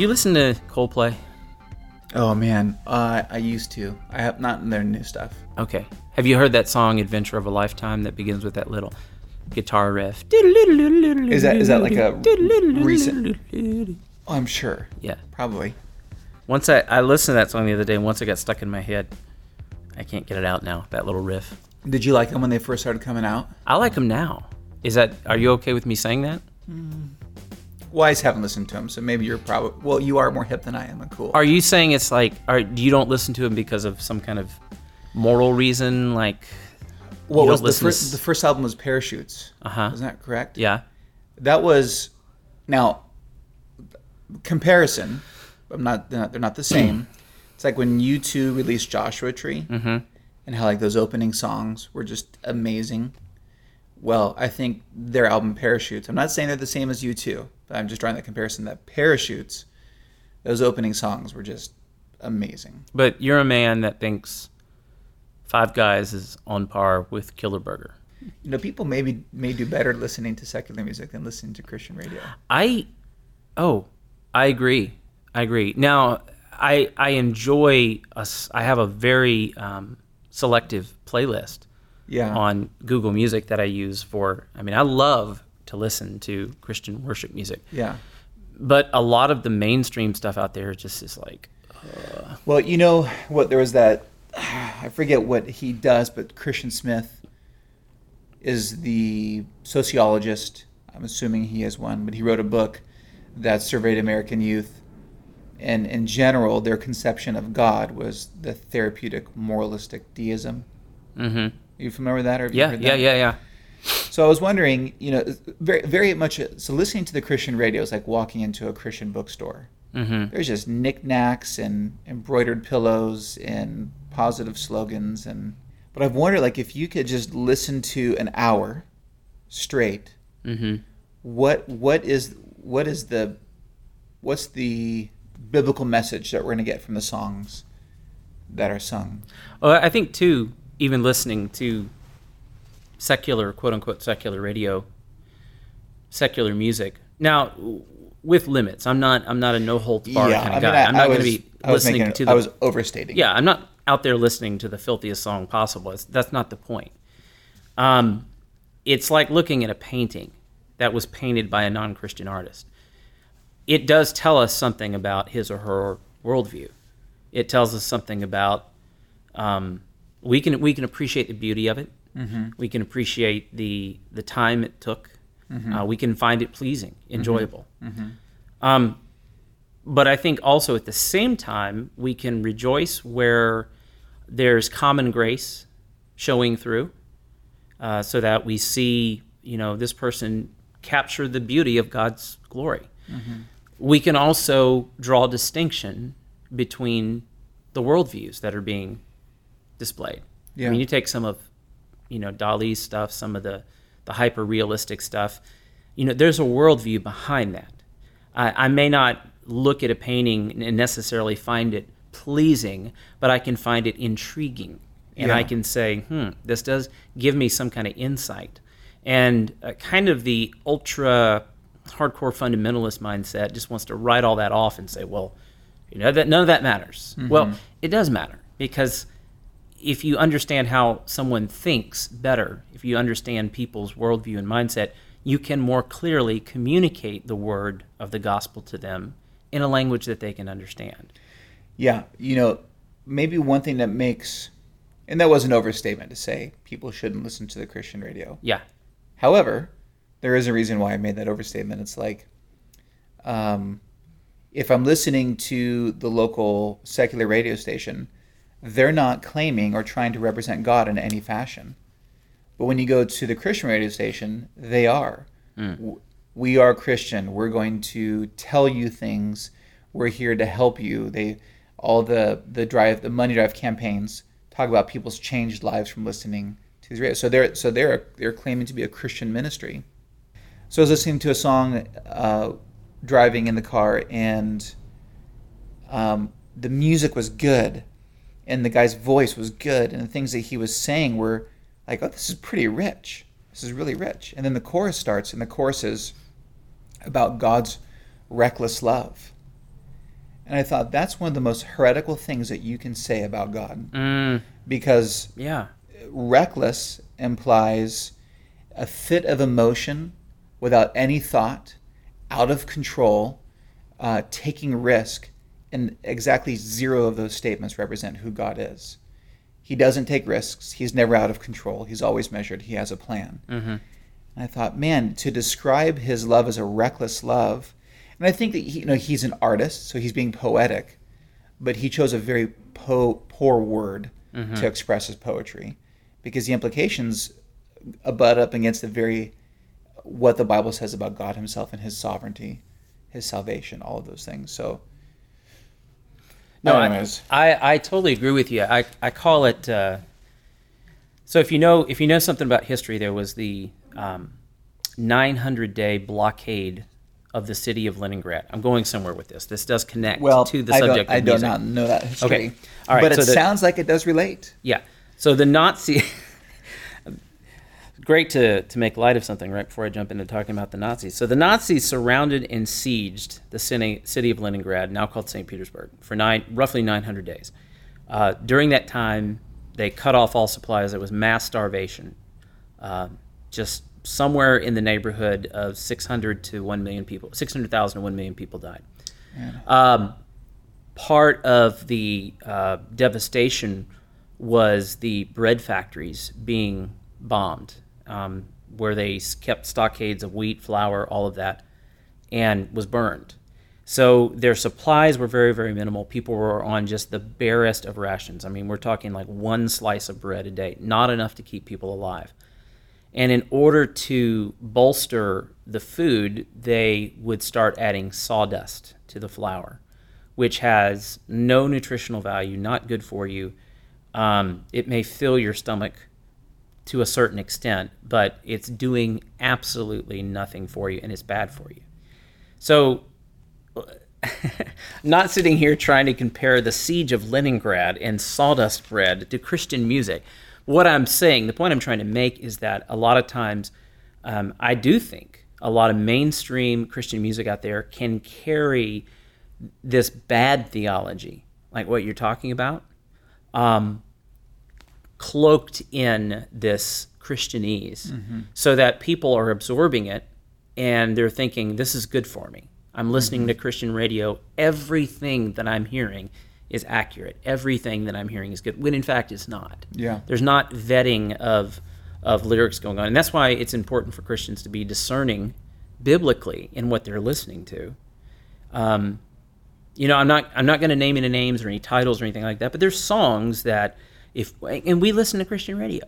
Do you listen to Coldplay? Oh man, uh, I used to. I have not in their new stuff. Okay. Have you heard that song "Adventure of a Lifetime" that begins with that little guitar riff? Is that is that like a recent? Oh, I'm sure. Yeah. Probably. Once I I listened to that song the other day, and once it got stuck in my head, I can't get it out now. That little riff. Did you like them when they first started coming out? I like them now. Is that? Are you okay with me saying that? Well, I just haven't listened to them, so maybe you're probably well. You are more hip than I am, and cool. Are you saying it's like? Are you don't listen to them because of some kind of moral reason? Like, what was the listen to first? The first album was Parachutes. Uh-huh. Isn't that correct? yeah. That was now comparison. I'm not. They're not, they're not the same. it's like when U2 released Joshua Tree, Mm-hmm. and how like those opening songs were just amazing. Well, I think their album Parachutes. I'm not saying they're the same as U2, but I'm just drawing that comparison. That Parachutes, those opening songs were just amazing. But you're a man that thinks Five Guys is on par with Killer Burger. You know, people maybe may do better listening to secular music than listening to Christian radio. I, oh, I agree. I agree. Now, I I enjoy us. I have a very um, selective playlist Yeah. on Google Music that I use for. I mean, I love to listen to Christian worship music, Yeah. but a lot of the mainstream stuff out there just is like, Well, you know what? There was that. I forget what he does, but Christian Smith is the sociologist. I'm assuming he is one, but he wrote a book that surveyed American youth, and in general, their conception of God was the therapeutic moralistic deism. mm-hmm. You familiar with that? Or have you yeah, heard yeah, that? yeah, yeah. So I was wondering, you know, very, very much. So listening to the Christian radio is like walking into a Christian bookstore. Mm-hmm. There's just knickknacks and embroidered pillows and positive slogans and. But I've wondered, like, if you could just listen to an hour straight, Mm-hmm. what what is what is the what's the biblical message that we're going to get from the songs that are sung? Well, I think too, even listening to secular, quote unquote, secular radio, secular music. Now, with limits. I'm not. I'm not a no holds barred kind of guy. I, am not going to be listening making, to the. I was overstating. yeah, I'm not out there listening to the filthiest song possible. It's, that's not the point. Um, it's like looking at a painting that was painted by a non-Christian artist. It does tell us something about his or her worldview. It tells us something about um, we can we can appreciate the beauty of it. We can appreciate the the time it took. Uh, we can find it pleasing, enjoyable. Um, but I think also at the same time we can rejoice where there's common grace showing through, uh, so that we see you know this person capture the beauty of God's glory. We can also draw distinction between the worldviews that are being displayed. Yeah. I mean, you take some of you know Dali's stuff, some of the the hyper realistic stuff. You know, there's a worldview behind that. I, I may not look at a painting and necessarily find it pleasing, but I can find it intriguing, and I can say, "Hmm, this does give me some kind of insight." And uh, kind of the ultra hardcore fundamentalist mindset just wants to write all that off and say, "Well, you know that none of that matters." Well, it does matter because if you understand how someone thinks better, if you understand people's worldview and mindset, you can more clearly communicate the word of the gospel to them in a language that they can understand. Yeah, you know, maybe one thing that makes, and that was an overstatement to say people shouldn't listen to the Christian radio. Yeah. However, there is a reason why I made that overstatement. It's like, um, if I'm listening to the local secular radio station, they're not claiming or trying to represent God in any fashion. But when you go to the Christian radio station, they are. W- We are Christian. We're going to tell you things. We're here to help you. They all the the drive the money drive campaigns talk about people's changed lives from listening to these radio. So they're so they're they're claiming to be a Christian ministry. So I was listening to a song uh, driving in the car, and um, the music was good, and the guy's voice was good, and the things that he was saying were like, "Oh, this is pretty rich. This is really rich." And then the chorus starts, and the chorus is about God's reckless love, And I thought that's one of the most heretical things that you can say about God. Mm, Because yeah. reckless implies a fit of emotion without any thought, out of control, uh, taking risk. And exactly zero of those statements represent who God is. He doesn't take risks. He's never out of control. He's always measured. He has a plan. hmm And I thought, man, to describe his love as a reckless love, and I think that he, you know he's an artist, so he's being poetic, but he chose a very po- poor word to express his poetry, because the implications butt up against the very what the Bible says about God Himself and His sovereignty, His salvation, all of those things. So, No, I, anyways, I, I totally agree with you. I, I call it. Uh, so if you know if you know something about history, there was the um, 900 day blockade of the city of Leningrad. I'm going somewhere with this. This does connect well, to the I subject. don't, I do not know that history, Okay. All right, but so it the- sounds like it does relate. Yeah. So the Nazi. Great to, to make light of something right before I jump into talking about the Nazis. So the Nazis surrounded and sieged the city, city of Leningrad, now called St. Petersburg, for nine, roughly 900 days. Uh, during that time, they cut off all supplies. It was mass starvation. Uh, just somewhere in the neighborhood of 600 to 1 million people, 600,000 to 1 million people died. Um, part of the uh, devastation was the bread factories being bombed, um, where they kept stockades of wheat, flour, all of that, and was burned. So their supplies were very, very minimal. People were on just the barest of rations. I mean, we're talking like one slice of bread a day, not enough to keep people alive. And in order to bolster the food, they would start adding sawdust to the flour, which has no nutritional value, not good for you. Um, it may fill your stomach to a certain extent, but it's doing absolutely nothing for you and it's bad for you. So, not sitting here trying to compare the siege of Leningrad and sawdust bread to Christian music. What I'm saying, the point I'm trying to make is that a lot of times um, I do think a lot of mainstream Christian music out there can carry this bad theology, like what you're talking about, um, cloaked in this Christianese, so that people are absorbing it and they're thinking, this is good for me. I'm listening to Christian radio. Everything that I'm hearing is accurate. Everything that I'm hearing is good, when in fact it's not. Yeah. There's not vetting of of lyrics going on, and that's why it's important for Christians to be discerning biblically in what they're listening to. Um, you know, I'm not I'm not going to name any names or any titles or anything like that, but there's songs that if and we listen to Christian radio.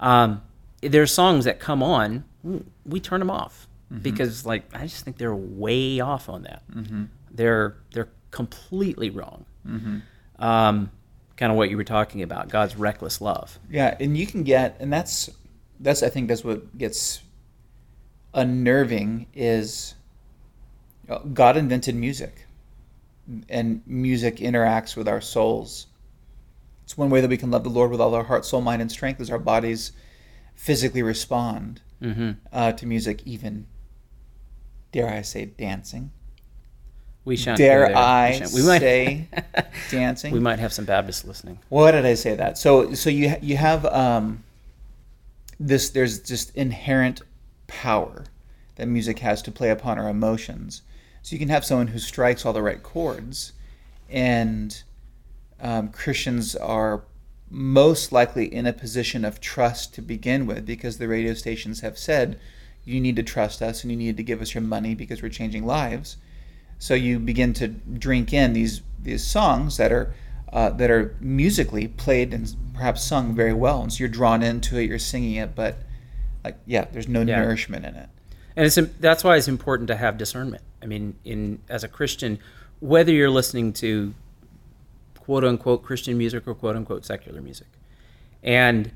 Um, there's songs that come on, we turn them off because like I just think they're way off on that. They're they're completely wrong. Um, kind of what you were talking about, God's reckless love. Yeah, and you can get, and that's that's I think that's what gets unnerving is uh, God invented music, and music interacts with our souls. It's one way that we can love the Lord with all our heart, soul, mind, and strength, as our bodies physically respond hmm uh, to music, even dare I say dancing. We shan't. Dare. I we, shan't. we might say dancing? we might have some Baptists listening. Why did I say that? So so you you have um, this. There's just inherent power that music has to play upon our emotions. So you can have someone who strikes all the right chords, and um, Christians are most likely in a position of trust to begin with because the radio stations have said you need to trust us and you need to give us your money because we're changing lives. So you begin to drink in these these songs that are uh, that are musically played and perhaps sung very well, and so you're drawn into it, you're singing it, but like yeah, there's no Yeah. nourishment in it. And it's that's why it's important to have discernment. I mean, in as a Christian, whether you're listening to quote unquote Christian music or quote unquote secular music, and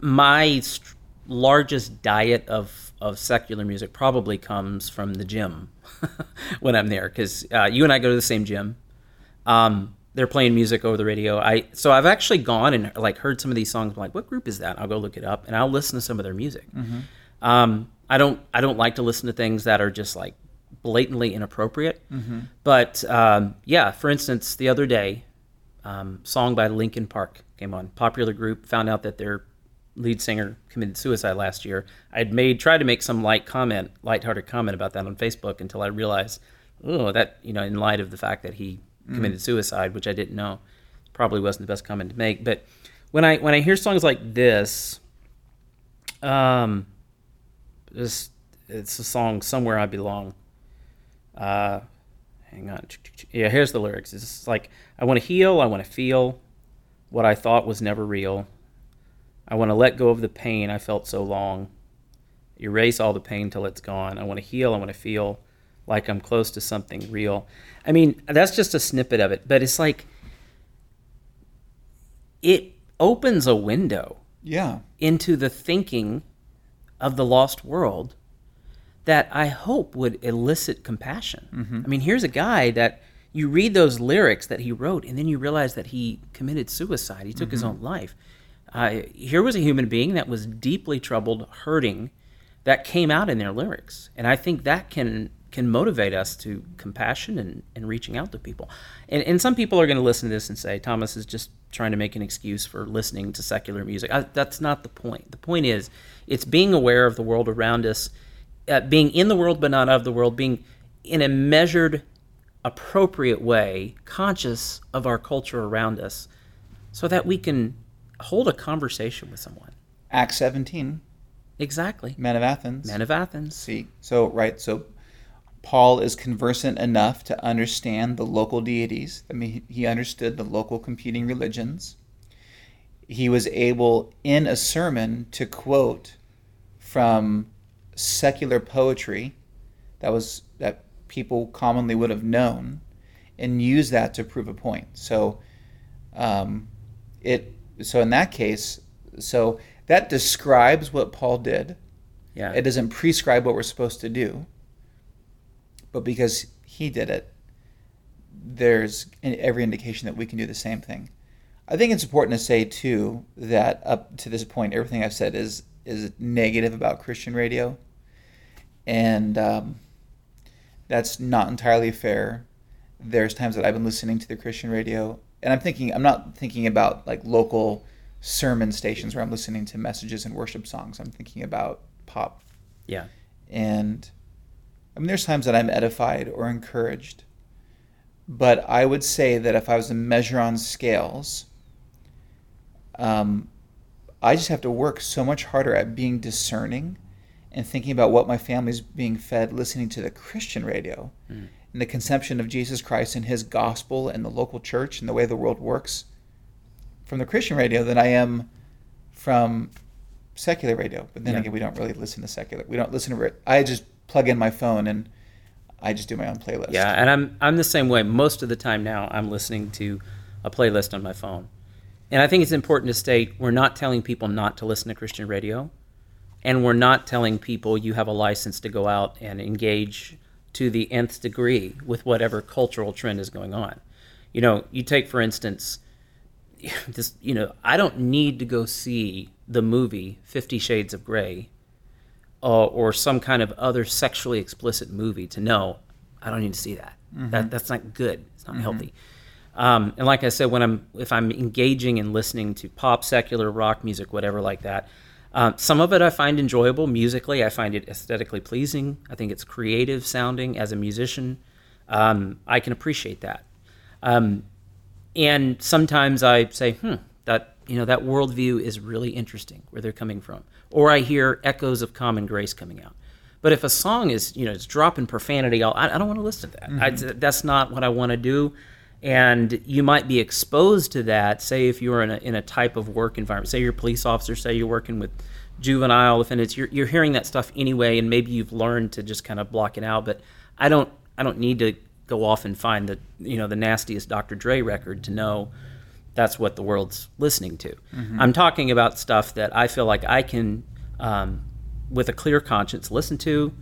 my st- largest diet of of secular music probably comes from the gym when I'm there because uh, you and I go to the same gym. Um, they're playing music over the radio. I so I've actually gone and like heard some of these songs. I'm like, what group is that? I'll go look it up and I'll listen to some of their music. Um, I don't I don't like to listen to things that are just like blatantly inappropriate. But um, yeah, for instance, the other day, um, song by Linkin Park came on. Popular group found out that their lead singer committed suicide last year. I'd made tried to make some light comment, lighthearted comment about that on Facebook until I realized, oh, that you know, in light of the fact that he committed suicide, which I didn't know, probably wasn't the best comment to make. But when I when I hear songs like this, um, this it's a song somewhere I belong. Uh, hang on. Yeah, here's the lyrics. It's like I want to heal, I want to feel what I thought was never real. I want to let go of the pain I felt so long. Erase all the pain till it's gone. I want to heal, I want to feel like I'm close to something real. I mean, that's just a snippet of it, but it's like it opens a window Yeah. into the thinking of the lost world that I hope would elicit compassion. I mean, here's a guy that you read those lyrics that he wrote, and then you realize that he committed suicide. He took his own life. Uh, here was a human being that was deeply troubled, hurting, that came out in their lyrics, and I think that can can motivate us to compassion and, and reaching out to people. And, and some people are going to listen to this and say Thomas is just trying to make an excuse for listening to secular music. I, that's not the point. The point is it's being aware of the world around us, uh, being in the world but not of the world, being in a measured, appropriate way, conscious of our culture around us, so that we can hold a conversation with someone. Acts 17, Exactly. men of Athens. Men of Athens. See, so right, so Paul is conversant enough to understand the local deities. I mean, he understood the local competing religions. He was able, in a sermon, to quote from secular poetry that was that people commonly would have known, and use that to prove a point. So, um, it so in that case, so that describes what Paul did. Yeah. It doesn't prescribe what we're supposed to do. But because he did it, there's every indication that we can do the same thing. I think it's important to say too that up to this point, everything I've said is is negative about Christian radio, and um, that's not entirely fair. There's times that I've been listening to the Christian radio, and I'm thinking I'm not thinking about like local sermon stations where I'm listening to messages and worship songs. I'm thinking about pop yeah. and I mean, there's times that I'm edified or encouraged. But I would say that if I was to measure on scales, um, I just have to work so much harder at being discerning and thinking about what my family's being fed, listening to the Christian radio hmm. and the conception of Jesus Christ and his gospel and the local church and the way the world works from the Christian radio than I am from secular radio. But then Yeah. again, we don't really listen to secular. We don't listen to it. I just plug in my phone and I just do my own playlist. Yeah, and I'm I'm the same way. Most of the time now, I'm listening to a playlist on my phone, and I think it's important to state we're not telling people not to listen to Christian radio, and we're not telling people you have a license to go out and engage to the nth degree with whatever cultural trend is going on. You know, you take for instance, this. You know, I don't need to go see the movie Fifty Shades of Grey uh, or some kind of other sexually explicit movie to know I don't need to see that. That that's not good. It's not healthy. Um, and like I said, when I'm if I'm engaging and listening to pop, secular, rock music, whatever like that, um, some of it I find enjoyable musically. I find it aesthetically pleasing. I think it's creative sounding as a musician. Um, I can appreciate that. Um, and sometimes I say, hmm, that you know that worldview is really interesting where they're coming from, or I hear echoes of common grace coming out. But if a song is you know it's dropping profanity, I'll, I, I don't want to listen to that. I, that's not what I want to do. And you might be exposed to that. Say if you're in a in a type of work environment, say you're a police officer, say you're working with juvenile offenders, you're you're hearing that stuff anyway, and maybe you've learned to just kind of block it out. But I don't I don't need to go off and find the you know the nastiest Dr. Dre record to know that's what the world's listening to. I'm talking about stuff that I feel like I can, um, with a clear conscience, listen to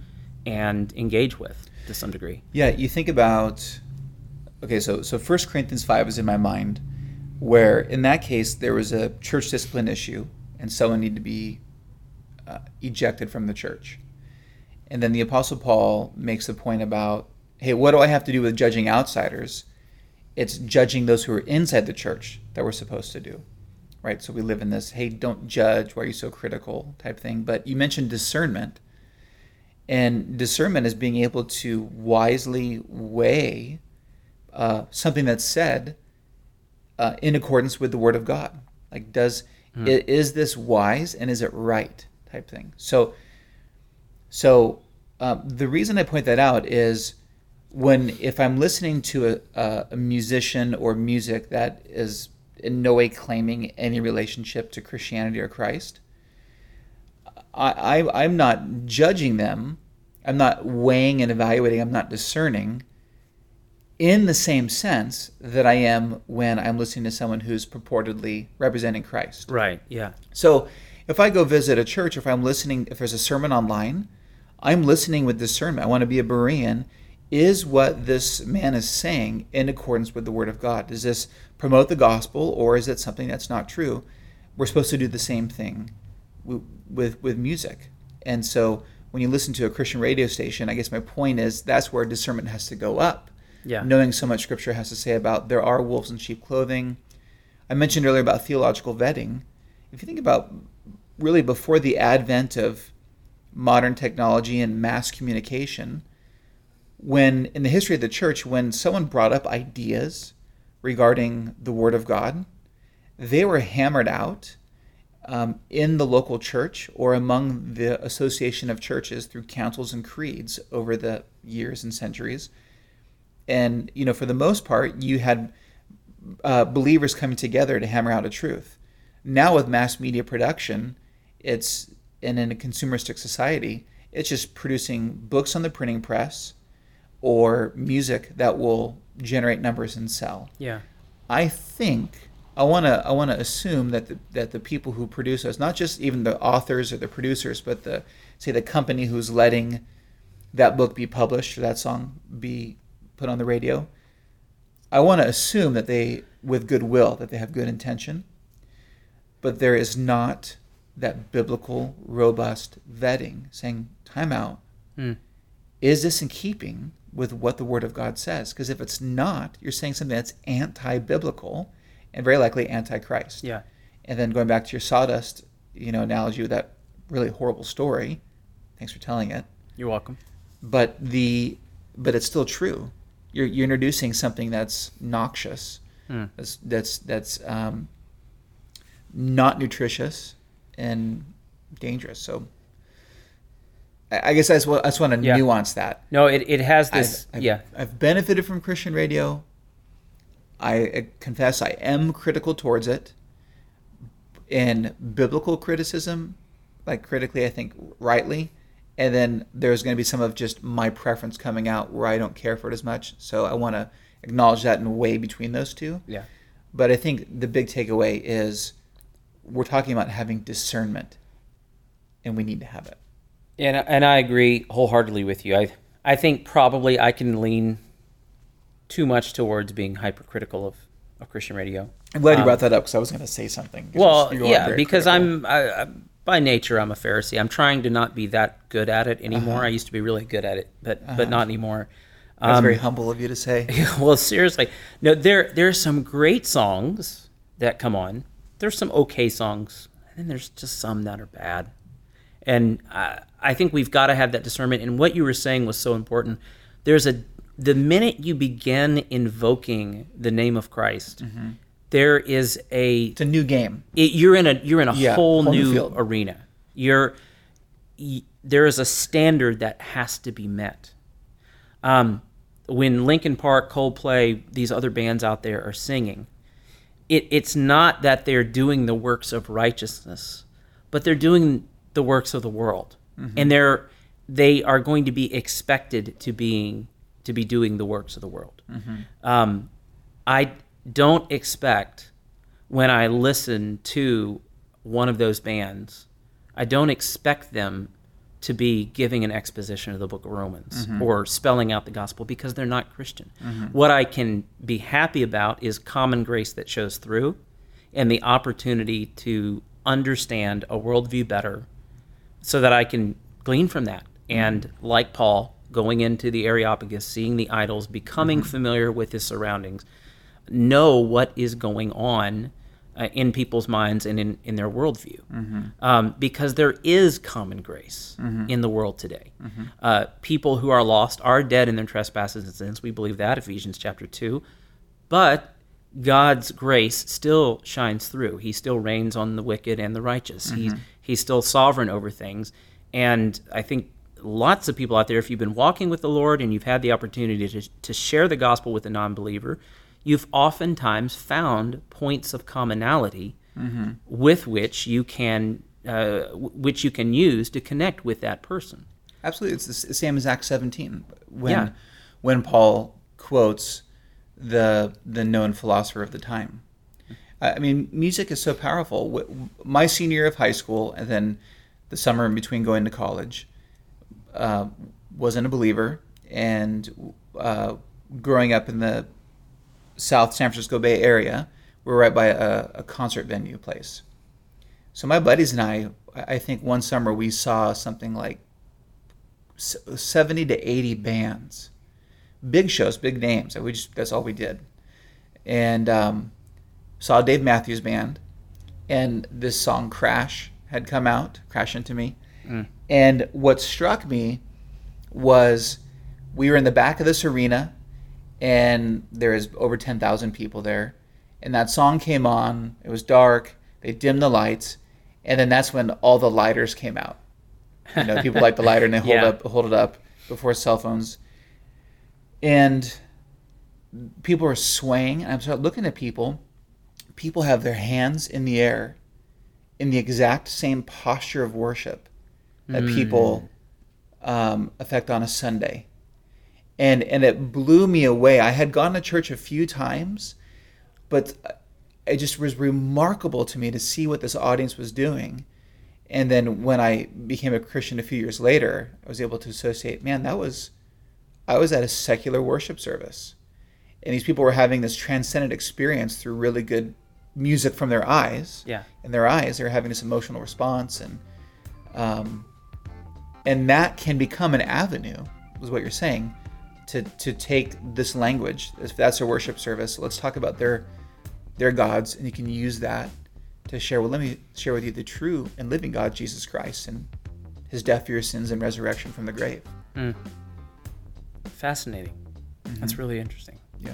and engage with to some degree. Yeah, you think about okay, so so First Corinthians five is in my mind, where in that case there was a church discipline issue and someone needed to be uh, ejected from the church, And then the Apostle Paul makes the point about, hey, what do I have to do with judging outsiders? It's judging those who are inside the church that we're supposed to do. Right? So we live in this, hey, don't judge, why are you so critical type thing. But you mentioned discernment. And discernment is being able to wisely weigh uh, something that's said uh, in accordance with the Word of God. Like, does mm. is this wise and is it right? Type thing. So, so um, the reason I point that out is when if I'm listening to a, a musician or music that is in no way claiming any relationship to Christianity or Christ, I, I I'm not judging them. I'm not weighing and evaluating. I'm not discerning in the same sense that I am when I'm listening to someone who's purportedly representing Christ. Right. Yeah. So if I go visit a church, if I'm listening, if there's a sermon online, I'm listening with discernment. I want to be a Berean is what this man is saying in accordance with the word of God? Does this promote the gospel or is it something that's not true? We're supposed to do the same thing with, with, with music. And so when you listen to a Christian radio station, I guess my point is that's where discernment has to go up. Yeah. Knowing so much scripture has to say about there are wolves in sheep clothing. I mentioned earlier about theological vetting. If you think about really before the advent of modern technology and mass communication, when in the history of the church, when someone brought up ideas regarding the Word of God, they were hammered out um, in the local church or among the association of churches through councils and creeds over the years and centuries. And you know, for the most part, you had uh, believers coming together to hammer out a truth. Now, with mass media production, it's and in a consumeristic society, it's just producing books on the printing press or music that will generate numbers and sell. Yeah. I think I want to I want to assume that the, that the people who produce us, not just even the authors or the producers, but the say the company who's letting that book be published or that song be put on the radio, I want to assume that they with goodwill that they have good intention, but there is not that biblical robust vetting saying time out. Hmm. Is this in keeping with what the Word of God says. Because if it's not, you're saying something that's anti biblical and very likely anti Christ. Yeah. And then going back to your sawdust, you know, analogy with that really horrible story. Thanks for telling it. You're welcome. But the but it's still true. You're you're introducing something that's noxious. Hmm. That's that's that's um, not nutritious and dangerous. So I guess I just, I just want to yeah. nuance that. No, it, it has this. I've, I've, yeah. I've benefited from Christian radio. I confess I am critical towards it. In biblical criticism, like critically, I think rightly. And then there's going to be some of just my preference coming out where I don't care for it as much. So I want to acknowledge that and weigh between those two. Yeah. But I think the big takeaway is we're talking about having discernment, and we need to have it. And and I agree wholeheartedly with you. I I think probably I can lean too much towards being hypercritical of, of Christian radio. I'm glad you um, brought that up because I was going to say something. Well, yeah, because critical. I'm I, I, by nature I'm a Pharisee. I'm trying to not be that good at it anymore. Uh-huh. I used to be really good at it, but uh-huh. but not anymore. That's um, very humble of you to say. well, seriously, no. There there are some great songs that come on. There's some okay songs, and then there's just some that are bad. And I, I think we've got to have that discernment. And what you were saying was so important. There's a the minute you begin invoking the name of Christ, mm-hmm. There is a it's a new game. It, you're in a you're in a yeah, whole, whole, new, new arena. You're y- there is a standard that has to be met. Um, when Linkin Park, Coldplay, these other bands out there are singing, it, it's not that they're doing the works of righteousness, but they're doing the works of the world, mm-hmm. and they're they are going to be expected to being to be doing the works of the world. Mm-hmm. Um, I don't expect when I listen to one of those bands, I don't expect them to be giving an exposition of the book of Romans mm-hmm. or spelling out the gospel because they're not Christian. Mm-hmm. What I can be happy about is common grace that shows through and the opportunity to understand a worldview better so that I can glean from that and like Paul, going into the Areopagus, seeing the idols, becoming Mm-hmm. familiar with his surroundings, know what is going on uh, in people's minds and in, in their worldview. Mm-hmm. Um, because there is common grace in the world today. Mm-hmm. Uh, people who are lost are dead in their trespasses and sins. We believe that, Ephesians chapter 2. But God's grace still shines through. He still rains on the wicked and the righteous. He's, he's still sovereign over things. And I think lots of people out there, if you've been walking with the Lord and you've had the opportunity to, to share the gospel with a non believer, you've oftentimes found points of commonality with which you can. Uh, which you can use to connect with that person. Absolutely, it's the same as Acts 17 when Yeah. when Paul quotes the the known philosopher of the time. I I mean, music is so powerful. My senior year of high school, and then the summer in between going to college, uh, wasn't a believer, and uh, growing up in the South San Francisco Bay Area, We're right by a, a concert venue place. So my buddies and I, I think one summer we saw something like 70 to 80 bands. Big shows big names we just that's all we did. And um, saw dave matthews band and this song crash had come out crash into me. And what struck me was we were in the back of this arena and there is over 10,000 people there. And that song came on. It was dark. They dimmed the lights. And then that's when all the lighters came out. You know people light the lighter and they hold Yeah. up hold it up before cell phones. And people are swaying. And i'm start looking at people. People have their hands in the air in the exact same posture of worship that people um, affect on a sunday and and it blew me away. I had gone to church a few times but it just was remarkable to me to see what this audience was doing. And then when i became a christian a few years later i was able to associate man that was i was at a secular worship service. And these people were having this transcendent experience through really good music from their eyes. Yeah. in their eyes they're having this emotional response and um, and that can become an avenue was what you're saying to to take this language if that's a worship service let's talk about their their gods and you can use that to share well let me share with you the true and living god jesus christ and his death for your sins and resurrection from the grave mm. Fascinating. That's mm-hmm. really interesting. yeah